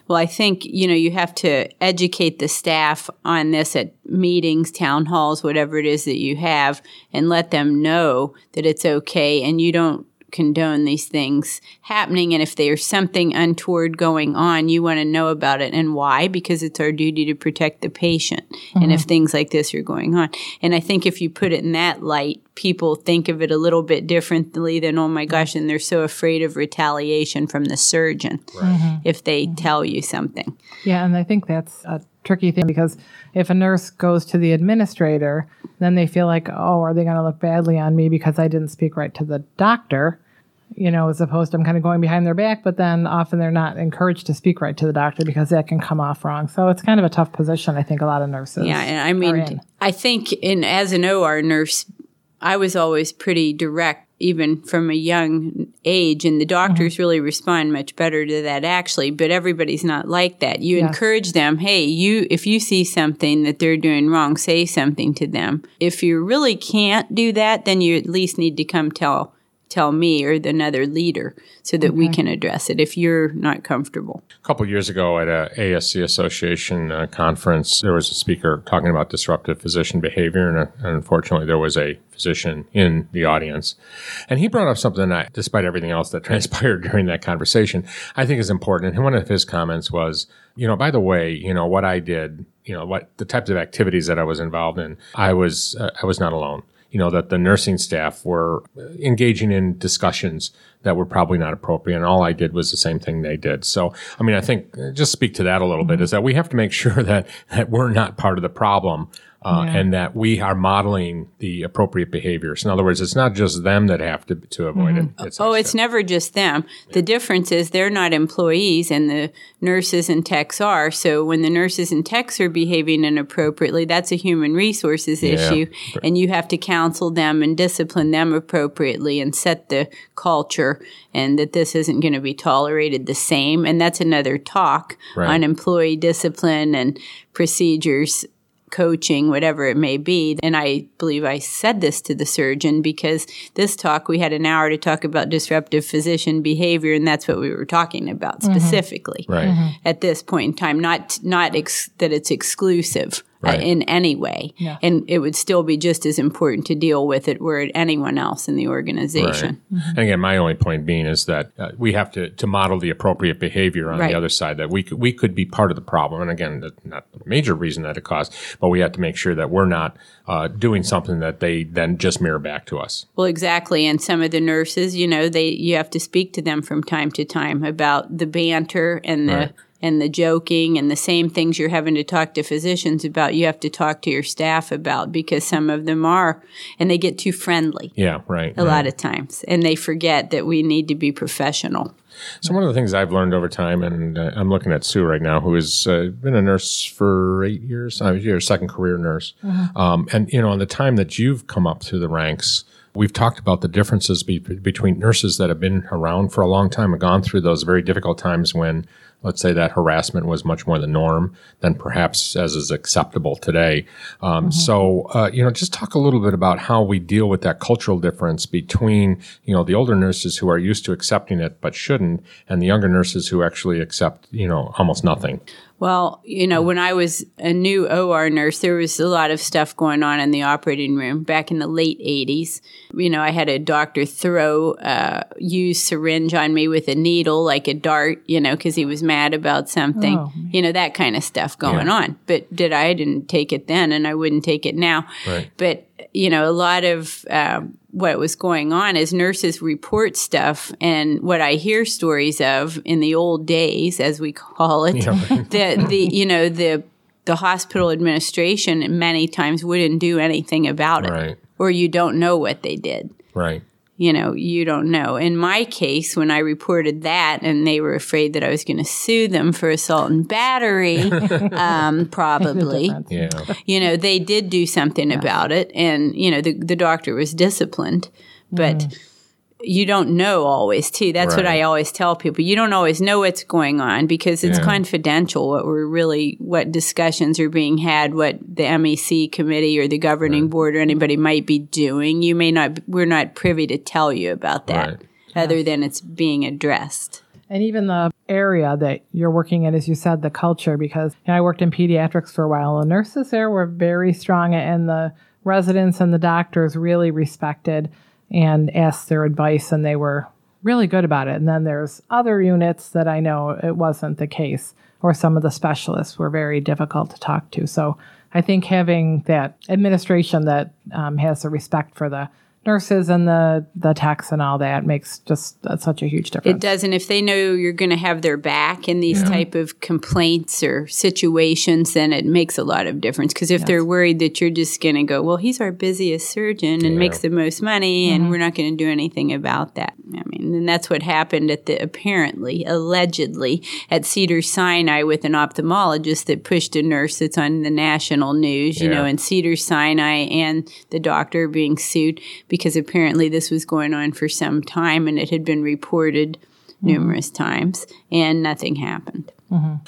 Well, I think, you know, you have to educate the staff on this at meetings, town halls, whatever it is that you have, and let them know that it's okay and you don't condone these things happening. And if there's something untoward going on, you want to know about it and why, because it's our duty to protect the patient. And if mm-hmm. things like this are going on. And I think if you put it in that light, people think of it a little bit differently than, oh my gosh, and they're so afraid of retaliation from the surgeon mm-hmm. if they mm-hmm. tell you something. Yeah, and I think that's a tricky thing because if a nurse goes to the administrator, then they feel like, oh, are they going to look badly on me because I didn't speak right to the doctor? You know, as opposed to I'm kind of going behind their back, but then often they're not encouraged to speak right to the doctor because that can come off wrong. So it's kind of a tough position, I think, a lot of nurses. Yeah, and I mean. I think in as an OR nurse, I was always pretty direct, even from a young age, and the doctors mm-hmm. really respond much better to that actually. But everybody's not like that. You Yes. encourage them, hey, you if you see something that they're doing wrong, say something to them. If you really can't do that, then you at least need to come tell tell me or another leader so that we can address it if you're not comfortable. A couple years ago at a ASC Association uh, conference, there was a speaker talking about disruptive physician behavior, and, uh, and unfortunately, there was a physician in the audience, and he brought up something that, despite everything else that transpired during that conversation, I think is important. And one of his comments was, you know, by the way, you know what I did, you know, what the types of activities that I was involved in, I was uh, I was not alone you know, that the nursing staff were engaging in discussions that were probably not appropriate. And all I did was the same thing they did. So, I mean, I think just speak to that a little bit mm-hmm. is that we have to make sure that, that we're not part of the problem. Uh, and that we are modeling the appropriate behaviors. In other words, it's not just them that have to to avoid it. It's Oh, it's never just them. The difference is they're not employees and the nurses and techs are. So when the nurses and techs are behaving inappropriately, that's a human resources Yeah. issue. And you have to counsel them and discipline them appropriately and set the culture and that this isn't going to be tolerated the same. And that's another talk Right. on employee discipline and procedures coaching, whatever it may be. And I believe I said this to the surgeon because this talk, we had an hour to talk about disruptive physician behavior, and that's what we were talking about mm-hmm. specifically Right. Mm-hmm. at this point in time. Not not ex- that it's exclusive. Uh, Right. in any way, Yeah. and it would still be just as important to deal with it were it anyone else in the organization. Right. And again, my only point being is that uh, we have to, to model the appropriate behavior on Right. the other side. That we could, we could be part of the problem, and again, that- not the major reason that it caused, but we have to make sure that we're not uh, doing something that they then just mirror back to us. Well, exactly. And some of the nurses, you know, they you have to speak to them from time to time about the banter and the Right. And the joking and the same things you're having to talk to physicians about. You have to talk to your staff about because some of them are and they get too friendly Yeah, right. a lot of times and they forget that we need to be professional. So one of the things I've learned over time, and uh, I'm looking at Sue right now, who has uh, been a nurse for eight years. Uh, you're a second career nurse, um, and you know, in the time that you've come up through the ranks, we've talked about the differences be- between nurses that have been around for a long time and gone through those very difficult times when let's say that harassment was much more the norm than perhaps as is acceptable today. Um, So, uh, you know, just talk a little bit about how we deal with that cultural difference between, you know, the older nurses who are used to accepting it but shouldn't, and the younger nurses who actually accept, you know, almost nothing. Well, you know, when I was a new OR nurse, there was a lot of stuff going on in the operating room back in the late 80s. You know, I had a doctor throw uh, a used syringe on me with a needle, like a dart, you know, because he was mad about something. Oh, you know, that kind of stuff going on. But did I? I didn't take it then, and I wouldn't take it now. Right. But, you know, a lot of um, what was going on is nurses report stuff. And what I hear stories of in the old days, as we call it, the, the, you know, the, the hospital administration many times wouldn't do anything about it. Right. Or you don't know what they did Right. You know, you don't know. In my case, when I reported that and they were afraid that I was going to sue them for assault and battery, um, probably, Yeah. you know, they did do something about it. And, you know, the, the doctor was disciplined, but you don't know always, too. That's what I always tell people. You don't always know what's going on because it's Yeah. confidential what we're really, what discussions are being had, what the MEC committee or the governing board or anybody might be doing. You may not, we're not privy to tell you about that Right. other than it's being addressed. And even the area that you're working in, as you said, the culture, because you know, I worked in pediatrics for a while, and the nurses there were very strong, and the residents and the doctors really respected and asked their advice, and they were really good about it. And then there's other units that I know it wasn't the case, or some of the specialists were very difficult to talk to. So I think having that administration that um, has the respect for the nurses and the the techs and all that makes just uh, such a huge difference. It doesn't if they know you're going to have their back in these type of complaints or situations, then it makes a lot of difference. Because if they're worried that you're just going to go, well, he's our busiest surgeon and makes the most money, and we're not going to do anything about that. I mean, and that's what happened at the apparently, allegedly, at Cedar Sinai with an ophthalmologist that pushed a nurse that's on the national news. You know, Yeah. and Cedar Sinai and the doctor being sued because apparently this was going on for some time and it had been reported numerous times and nothing happened.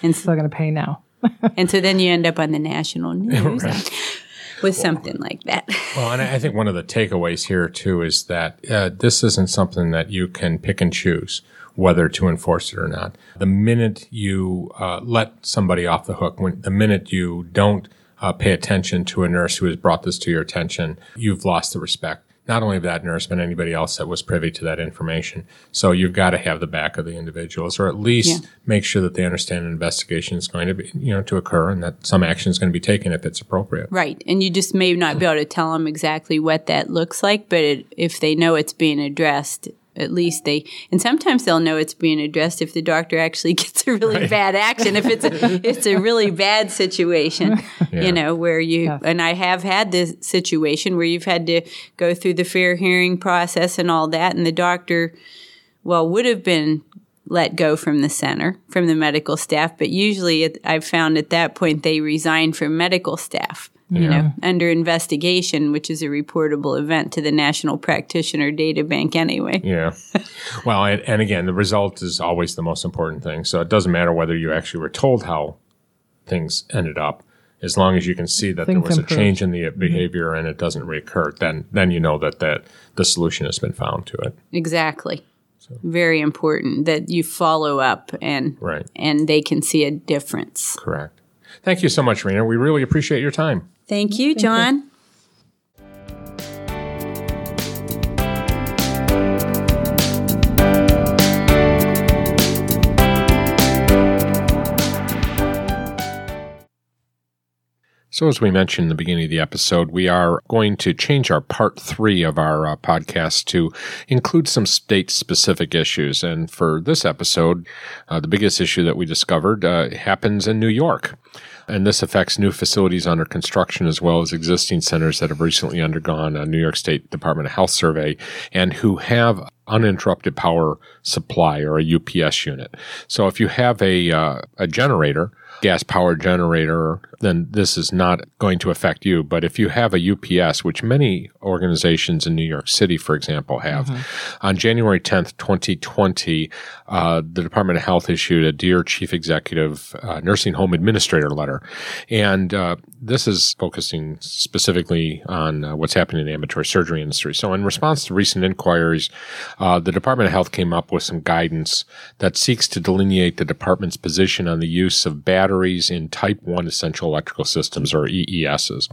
And, so, Still going to pay now. and so then you end up on the national news with something like that. Well, and I I think one of the takeaways here too is that uh, this isn't something that you can pick and choose whether to enforce it or not. The minute you uh, let somebody off the hook, when the minute you don't uh, pay attention to a nurse who has brought this to your attention, you've lost the respect. Not only that nurse, but anybody else that was privy to that information. So you've got to have the back of the individuals, or at least Yeah. make sure that they understand an investigation is going to be, you know, to occur, and that some action is going to be taken if it's appropriate. Right. And you just may not be able to tell them exactly what that looks like, but it, if they know it's being addressed, at least they, and sometimes they'll know it's being addressed if the doctor actually gets a really bad action. If it's a, it's a really bad situation, Yeah. you know, where you, and I have had this situation where you've had to go through the fair hearing process and all that, and the doctor, well, would have been let go from the center, from the medical staff, but usually it, I've found at that point they resign from medical staff. You know, under investigation, which is a reportable event to the National Practitioner Data Bank anyway. Yeah. Well, and, and again, the result is always the most important thing. So it doesn't matter whether you actually were told how things ended up. As long as you can see that there Things was a change in the mm-hmm. behavior and it doesn't reoccur, then then you know that that the solution has been found to it. Exactly. Very important that you follow up and Right. and they can see a difference. Correct. Thank you so much, Rena. We really appreciate your time. Thank you, John. So, as we mentioned in the beginning of the episode, we are going to change our part three of our uh, podcast to include some state specific issues. And for this episode, uh, the biggest issue that we discovered uh, happens in New York. And this affects new facilities under construction as well as existing centers that have recently undergone a New York State Department of Health survey and who have uninterrupted power supply or a UPS unit. So if you have a, uh, a generator, gas powered generator, then this is not going to affect you. But if you have a UPS, which many organizations in New York City, for example, have, mm-hmm. on January 10th, 2020, uh, the Department of Health issued a Dear Chief Executive uh, Nursing Home Administrator letter. And uh, this is focusing specifically on uh, what's happening in the ambulatory surgery industry. So, in response to recent inquiries, uh, the Department of Health came up with some guidance that seeks to delineate the department's position on the use of batteries in Type 1 essential electrical systems, or EESs.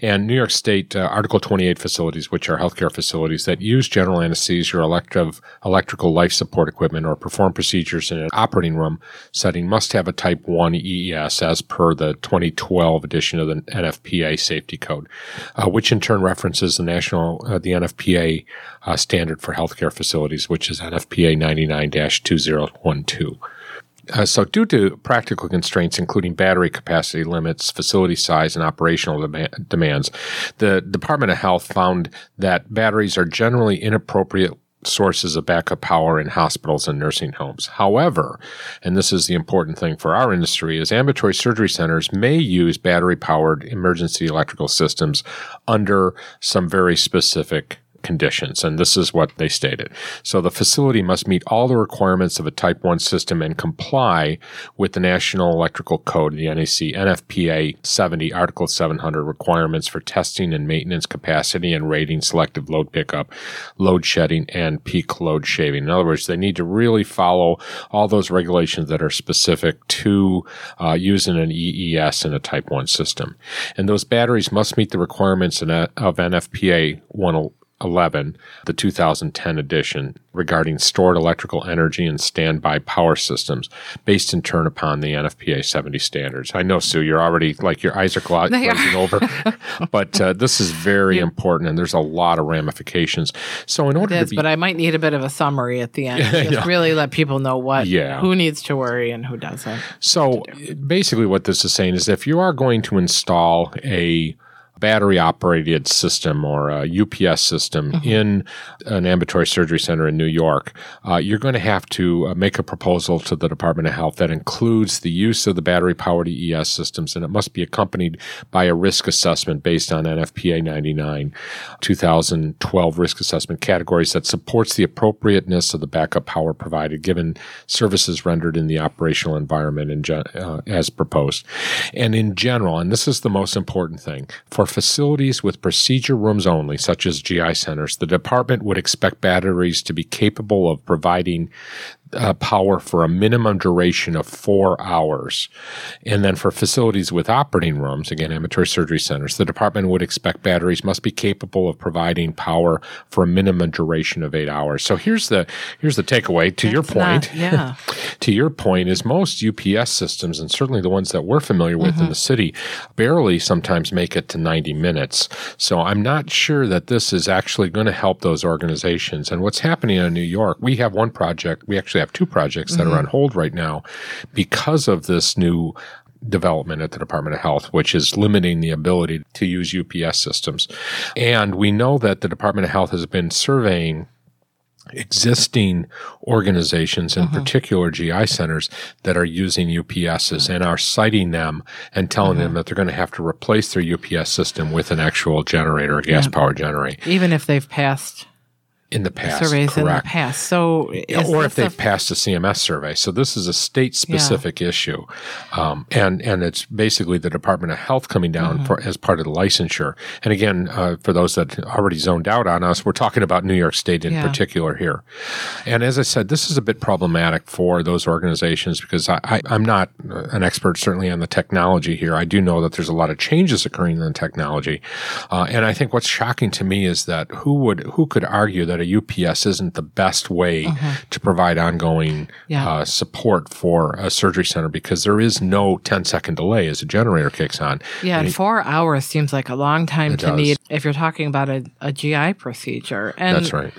And New York State uh, Article 28 facilities, which are healthcare facilities that use general anesthesia or elective, electrical life support equipment, or perform procedures in an operating room setting, must have a Type 1 EES as per the 2012 edition of the NFPA Safety Code, uh, which in turn references the national, uh, the NFPA uh, standard for healthcare facilities, which is NFPA 99 2012. Uh, so, due to practical constraints, including battery capacity limits, facility size, and operational demands, the Department of Health found that batteries are generally inappropriate sources of backup power in hospitals and nursing homes. However, and this is the important thing for our industry, is ambulatory surgery centers may use battery powered emergency electrical systems under some very specific conditions, and this is what they stated. So the facility must meet all the requirements of a Type 1 system and comply with the National Electrical Code, the NEC, NFPA 70, Article 700 requirements for testing and maintenance capacity and rating selective load pickup, load shedding, and peak load shaving. In other words, they need to really follow all those regulations that are specific to uh, using an EES in a Type 1 system. And those batteries must meet the requirements of NFPA 1 11, the 2010 edition, regarding stored electrical energy and standby power systems, based in turn upon the NFPA 70 standards. I know, Sue, you're already like your eyes are glazing over, but uh, this is very yeah. important, and there's a lot of ramifications. So, in order is, to be, but I might need a bit of a summary at the end, just yeah. really let people know what, yeah. who needs to worry and who doesn't. So, basically, what this is saying is if you are going to install a battery operated system or a UPS system mm-hmm. in an ambulatory surgery center in New York, uh, you're going to have to uh, make a proposal to the Department of Health that includes the use of the battery powered EES systems, and it must be accompanied by a risk assessment based on NFPA 99 2012 risk assessment categories that supports the appropriateness of the backup power provided given services rendered in the operational environment in gen- uh, as proposed. And in general, and this is the most important thing, for facilities with procedure rooms only, such as GI centers, the department would expect batteries to be capable of providing uh, power for a minimum duration of four hours. And then for facilities with operating rooms, again, ambulatory surgery centers, the department would expect batteries must be capable of providing power for a minimum duration of eight hours. So here's the here's the takeaway. To That's your point, not, yeah. to your point, is most UPS systems, and certainly the ones that we're familiar with mm-hmm. in the city, barely sometimes make it to 90 minutes. So I'm not sure that this is actually going to help those organizations. And what's happening in New York, we have one project. We actually have two projects that mm-hmm. are on hold right now because of this new development at the Department of Health, which is limiting the ability to use UPS systems. And we know that the Department of Health has been surveying existing organizations, in mm-hmm. particular GI centers, that are using UPSs and are citing them and telling mm-hmm. them that they're going to have to replace their UPS system with an actual generator, a gas yeah. generator. Even if they've passed in the past. Surveys correct. in the past. So, or if they've passed a CMS survey. So this is a state specific yeah. issue, um, and and it's basically the Department of Health coming down mm-hmm. for, as part of the licensure. And again, uh, for those that already zoned out on us, we're talking about New York State in yeah. particular here. And as I said, this is a bit problematic for those organizations because I, I, I'm not an expert certainly on the technology here. I do know that there's a lot of changes occurring in the technology, uh, and I think what's shocking to me is that who would who could argue that a UPS isn't the best way mm-hmm. to provide ongoing yeah. uh, support for a surgery center because there is no 10 second delay as a generator kicks on. Yeah, and, four hours seems like a long time to does. need if you're talking about a, a GI procedure. And That's right.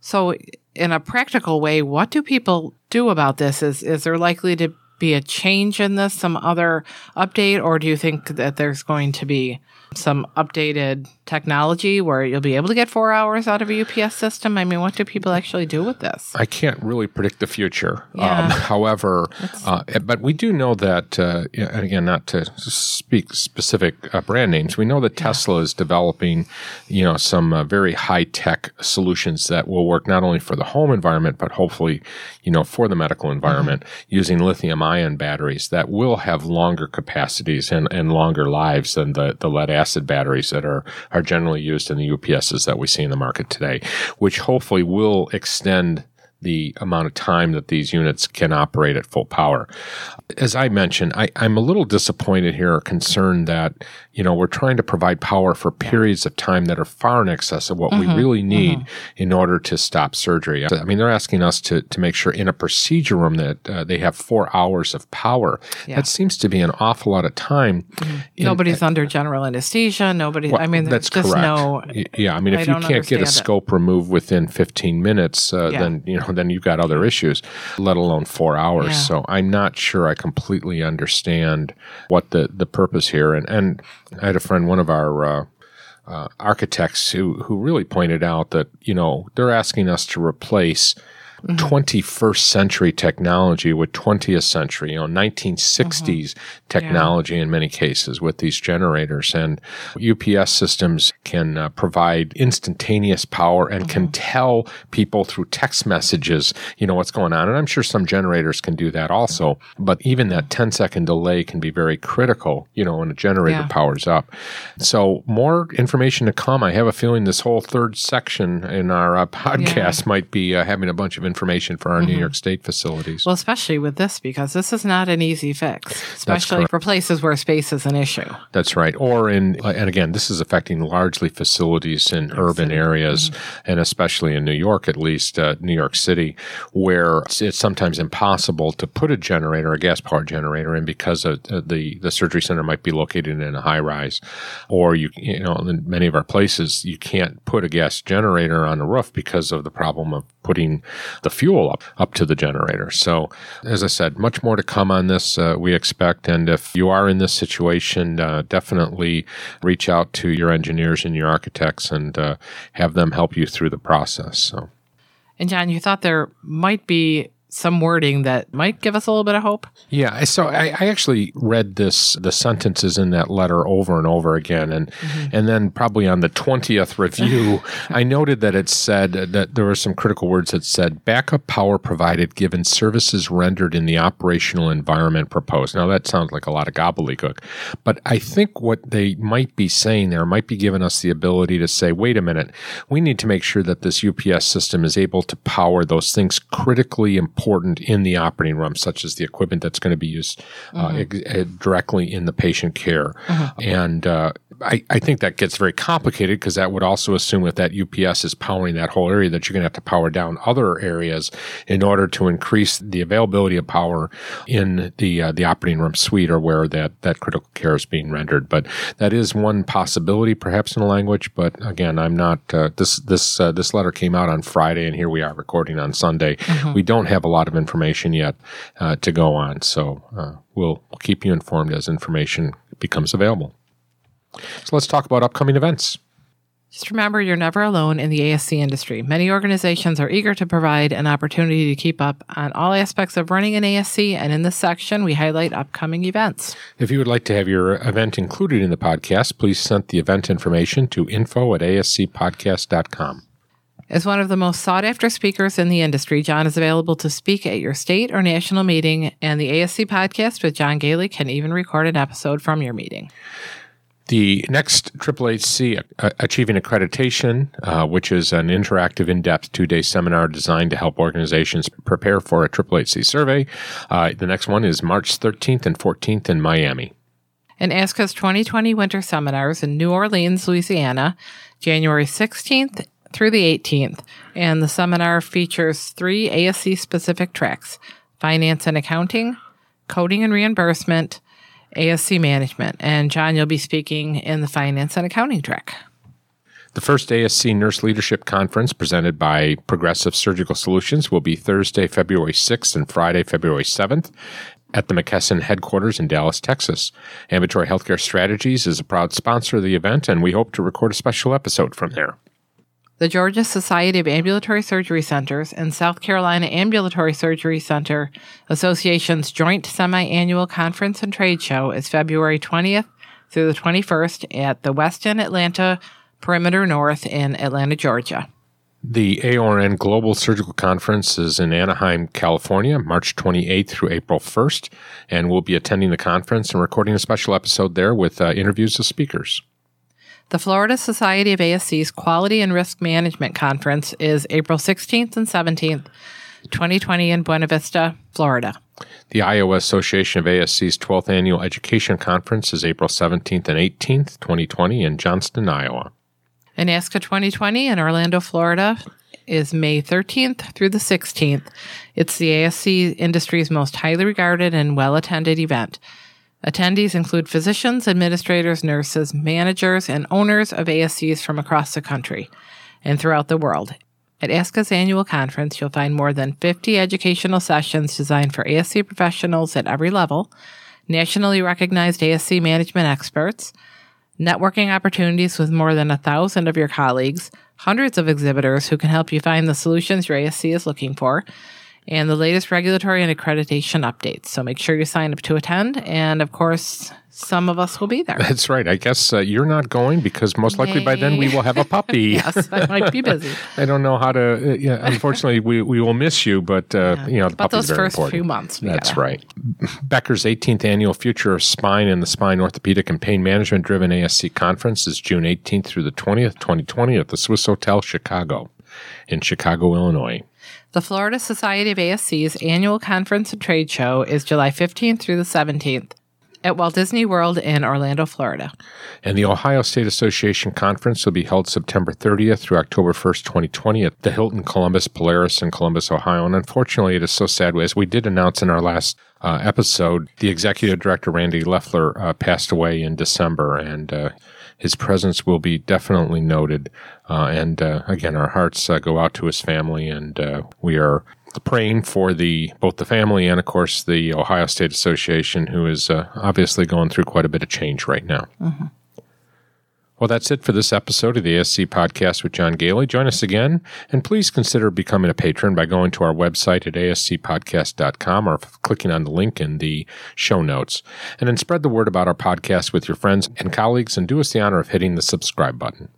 So, in a practical way, what do people do about this? Is is there likely to be a change in this, some other update, or do you think that there's going to be some updated technology where you'll be able to get four hours out of a UPS system? I mean, what do people actually do with this? I can't really predict the future. Yeah. Um, however, uh, but we do know that, uh, and again, not to speak specific uh, brand names, we know that Tesla is developing, you know, some uh, very high tech solutions that will work not only for the home environment, but hopefully, you know, for the medical environment using lithium ion batteries that will have longer capacities and, and longer lives than the, the lead acid batteries that are, are generally used in the UPSs that we see in the market today, which hopefully will extend the amount of time that these units can operate at full power. As I mentioned, I, am a little disappointed here or concerned that, you know, we're trying to provide power for periods of time that are far in excess of what Mm-hmm. we really need in order to stop surgery. I mean, they're asking us to, to make sure in a procedure room that uh, they have four hours of power. Yeah. That seems to be an awful lot of time. in- Nobody's under general anesthesia. Nobody, well, I mean, that's just correct. no. Yeah, I mean, I if you can't get a understand it. scope removed within 15 minutes, uh, Yeah. then you know, then you've got other issues. Let alone four hours. Yeah. So I'm not sure I completely understand what the the purpose here. And and I had a friend, one of our. Uh, uh, architects who who really pointed out that you know they're asking us to replace Mm-hmm. 21st century technology with 20th century, you know, 1960s technology in many cases with these generators. And UPS systems can uh, provide instantaneous power and can tell people through text messages, you know, what's going on. And I'm sure some generators can do that also. But even that 10 second delay can be very critical, you know, when a generator Yeah. powers up. So more information to come. I have a feeling this whole third section in our uh, podcast might be uh, having a bunch of information for our New York State facilities. Well, especially with this, because this is not an easy fix, especially for places where space is an issue. That's right. Or in, and again, this is affecting largely facilities in urban areas, and especially in New York, at least, uh, New York City, where it's, it's sometimes impossible to put a generator, a gas powered generator in because of, uh, the, the surgery center might be located in a high rise. Or you, you know, in many of our places, you can't put a gas generator on the roof because of the problem of putting the fuel up, up to the generator. So, as I said, much more to come on this, uh, we expect. And if you are in this situation, uh, definitely reach out to your engineers and your architects and uh, have them help you through the process. So, And John, you thought there might be some wording that might give us a little bit of hope. Yeah, so I, I actually read this the sentences in that letter over and over again, and mm-hmm. and then probably on the twentieth review, I noted that it said that there were some critical words that said backup power provided given services rendered in the operational environment proposed. Now that sounds like a lot of gobbledygook, but I think what they might be saying there might be giving us the ability to say, wait a minute, we need to make sure that this UPS system is able to power those things critically important in the operating room, such as the equipment that's going to be used uh, ex- uh, directly in the patient care. And uh, I, I think that gets very complicated because that would also assume that that UPS is powering that whole area that you're going to have to power down other areas in order to increase the availability of power in the uh, the operating room suite or where that, that critical care is being rendered. But that is one possibility, perhaps in a language. But again, I'm not. Uh, this this uh, this letter came out on Friday, and here we are recording on Sunday. We don't have a lot of information yet uh, to go on, so uh, we'll keep you informed as information becomes available. So let's talk about upcoming events. Just remember, you're never alone in the ASC industry. Many organizations are eager to provide an opportunity to keep up on all aspects of running an ASC, and in this section, we highlight upcoming events. If you would like to have your event included in the podcast, please send the event information to info at ascpodcast.com. As one of the most sought after speakers in the industry, John is available to speak at your state or national meeting, and the ASC podcast with John Goehle can even record an episode from your meeting. The next HHHC uh, Achieving Accreditation, uh, which is an interactive, in depth two day seminar designed to help organizations prepare for a HHHC survey. Uh, the next one is March 13th and 14th in Miami. And ASCA's 2020 Winter Seminars in New Orleans, Louisiana, January 16th through the 18th. And the seminar features three ASC specific tracks finance and accounting, coding and reimbursement, ASC management. And John, you'll be speaking in the finance and accounting track. The first ASC Nurse Leadership Conference presented by Progressive Surgical Solutions will be Thursday, February 6th and Friday, February 7th. at the McKesson headquarters in Dallas, Texas. Ambulatory Healthcare Strategies is a proud sponsor of the event, and we hope to record a special episode from there. The Georgia Society of Ambulatory Surgery Centers and South Carolina Ambulatory Surgery Center Association's joint semi annual conference and trade show is February 20th through the 21st at the Westin Atlanta Perimeter North in Atlanta, Georgia. The AORN Global Surgical Conference is in Anaheim, California, March 28th through April 1st, and we'll be attending the conference and recording a special episode there with uh, interviews of speakers. The Florida Society of ASC's Quality and Risk Management Conference is April 16th and 17th, 2020 in Buena Vista, Florida. The Iowa Association of ASC's 12th Annual Education Conference is April 17th and 18th, 2020 in Johnston, Iowa. ANASCA 2020 in Orlando, Florida is May 13th through the 16th. It's the ASC industry's most highly regarded and well attended event. Attendees include physicians, administrators, nurses, managers, and owners of ASCs from across the country and throughout the world. At ASCA's annual conference, you'll find more than 50 educational sessions designed for ASC professionals at every level, nationally recognized ASC management experts, networking opportunities with more than a thousand of your colleagues, hundreds of exhibitors who can help you find the solutions your ASC is looking for, and the latest regulatory and accreditation updates. So make sure you sign up to attend. And of course, some of us will be there. That's right. I guess uh, you're not going because most likely by then we will have a puppy. yes, I might be busy. I don't know how to. Uh, yeah, unfortunately, we, we will miss you, but uh, Yeah. you know the But those first important. few months, That's gotta- right. Becker's 18th annual Future of Spine and the Spine Orthopedic and Pain Management Driven ASC Conference is June 18th through the 20th, 2020, at the Swiss Hotel Chicago in Chicago, Illinois. The Florida Society of ASC's annual conference and trade show is July 15th through the 17th at Walt Disney World in Orlando, Florida. And the Ohio State Association Conference will be held September 30th through October 1st, 2020 at the Hilton Columbus Polaris in Columbus, Ohio. And unfortunately, it is so sad. As we did announce in our last uh, episode, the executive director, Randy Leffler, uh, passed away in December. And uh, his presence will be definitely noted. Uh, and uh, again, our hearts uh, go out to his family, and uh, we are praying for the both the family and, of course, the Ohio State Association, who is uh, obviously going through quite a bit of change right now. Well, that's it for this episode of the ASC Podcast with John Goehle. Join us again, and please consider becoming a patron by going to our website at ascpodcast.com or clicking on the link in the show notes. And then spread the word about our podcast with your friends and colleagues, and do us the honor of hitting the subscribe button.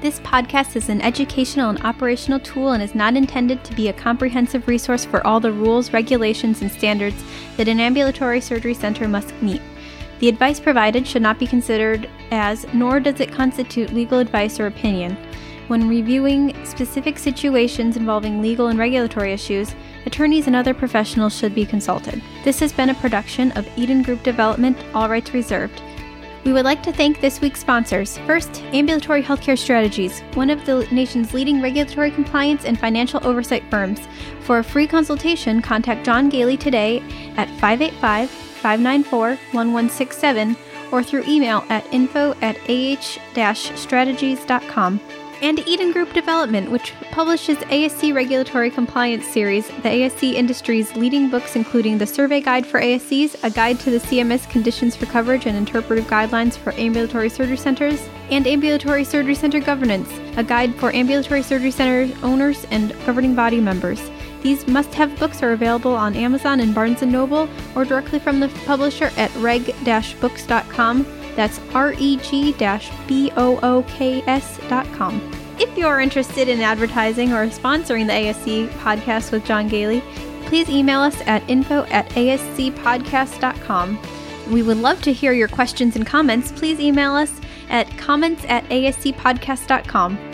This podcast is an educational and operational tool and is not intended to be a comprehensive resource for all the rules, regulations, and standards that an ambulatory surgery center must meet. The advice provided should not be considered as, nor does it constitute legal advice or opinion. When reviewing specific situations involving legal and regulatory issues, attorneys and other professionals should be consulted. This has been a production of Eden Group Development, all rights reserved. We would like to thank this week's sponsors. First, Ambulatory Healthcare Strategies, one of the nation's leading regulatory compliance and financial oversight firms. For a free consultation, contact John Goehle today at 585 594 1167 or through email at info at ah strategies.com. And Eden Group Development, which publishes ASC Regulatory Compliance Series, the ASC industry's leading books, including the Survey Guide for ASCs, a guide to the CMS Conditions for Coverage and Interpretive Guidelines for Ambulatory Surgery Centers, and Ambulatory Surgery Center Governance, a guide for ambulatory surgery center owners and governing body members. These must-have books are available on Amazon and Barnes & Noble or directly from the publisher at reg-books.com. That's reg-books.com. If you are interested in advertising or sponsoring the ASC podcast with John Goehle, please email us at info at ascpodcast.com. We would love to hear your questions and comments. Please email us at comments at ascpodcast.com.